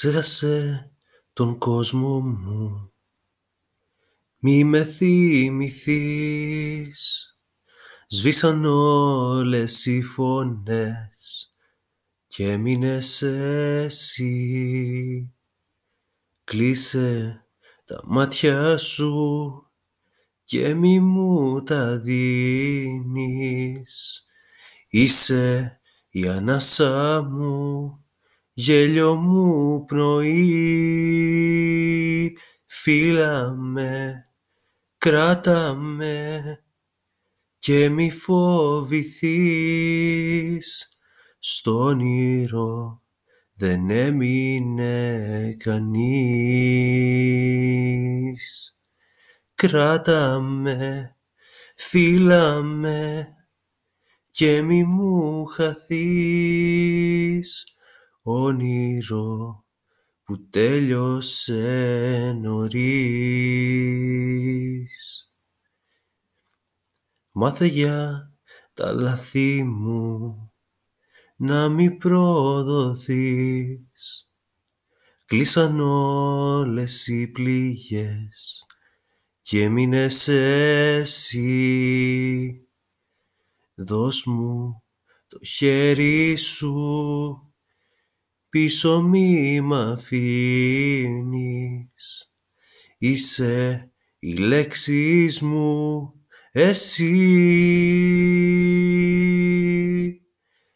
Ξέχασε τον κόσμο μου. Μη με θυμηθείς. Σβήσαν όλες οι φωνές και έμεινες εσύ. Κλείσε τα μάτια σου και μη μου τα δίνεις. Είσαι η ανάσα μου, γέλιο μου πνοή Φίλα με, κράτα με και μη φοβηθείς στο όνειρο δεν έμεινε κανείς. Κράτα με, φίλα με και μη μου χαθείς όνειρο που τέλειωσε νωρίς. Μάθε για τα λαθή μου να μη προδοθείς Κλείσαν όλες οι πληγές και έμεινες εσύ Δώσ' μου το χέρι σου πίσω μη μ' αφήνεις. Είσαι οι λέξεις μου εσύ.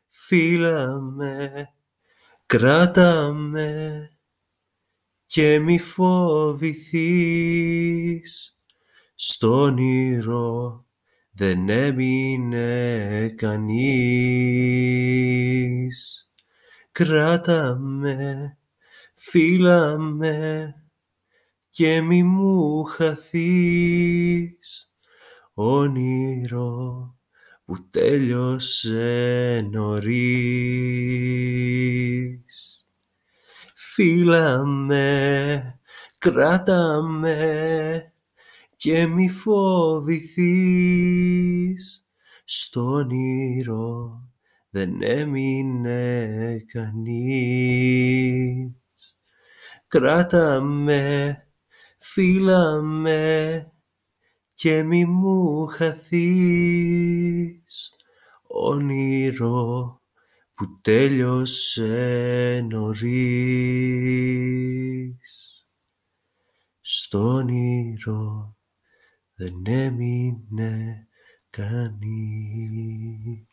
Φίλα με, κράτα με και μη φοβηθείς. Στο όνειρο δεν έμεινε κανείς. Κράτα με, φίλα με και μη μου χαθείς όνειρο που τέλειωσε νωρίς. Φίλα με, κράτα με και μη φοβηθείς στο όνειρο δεν έμεινε κανείς. Κράτα με, φίλα με και μη μου χαθείς όνειρο που τέλειωσε νωρίς. Στο όνειρο δεν έμεινε κανείς.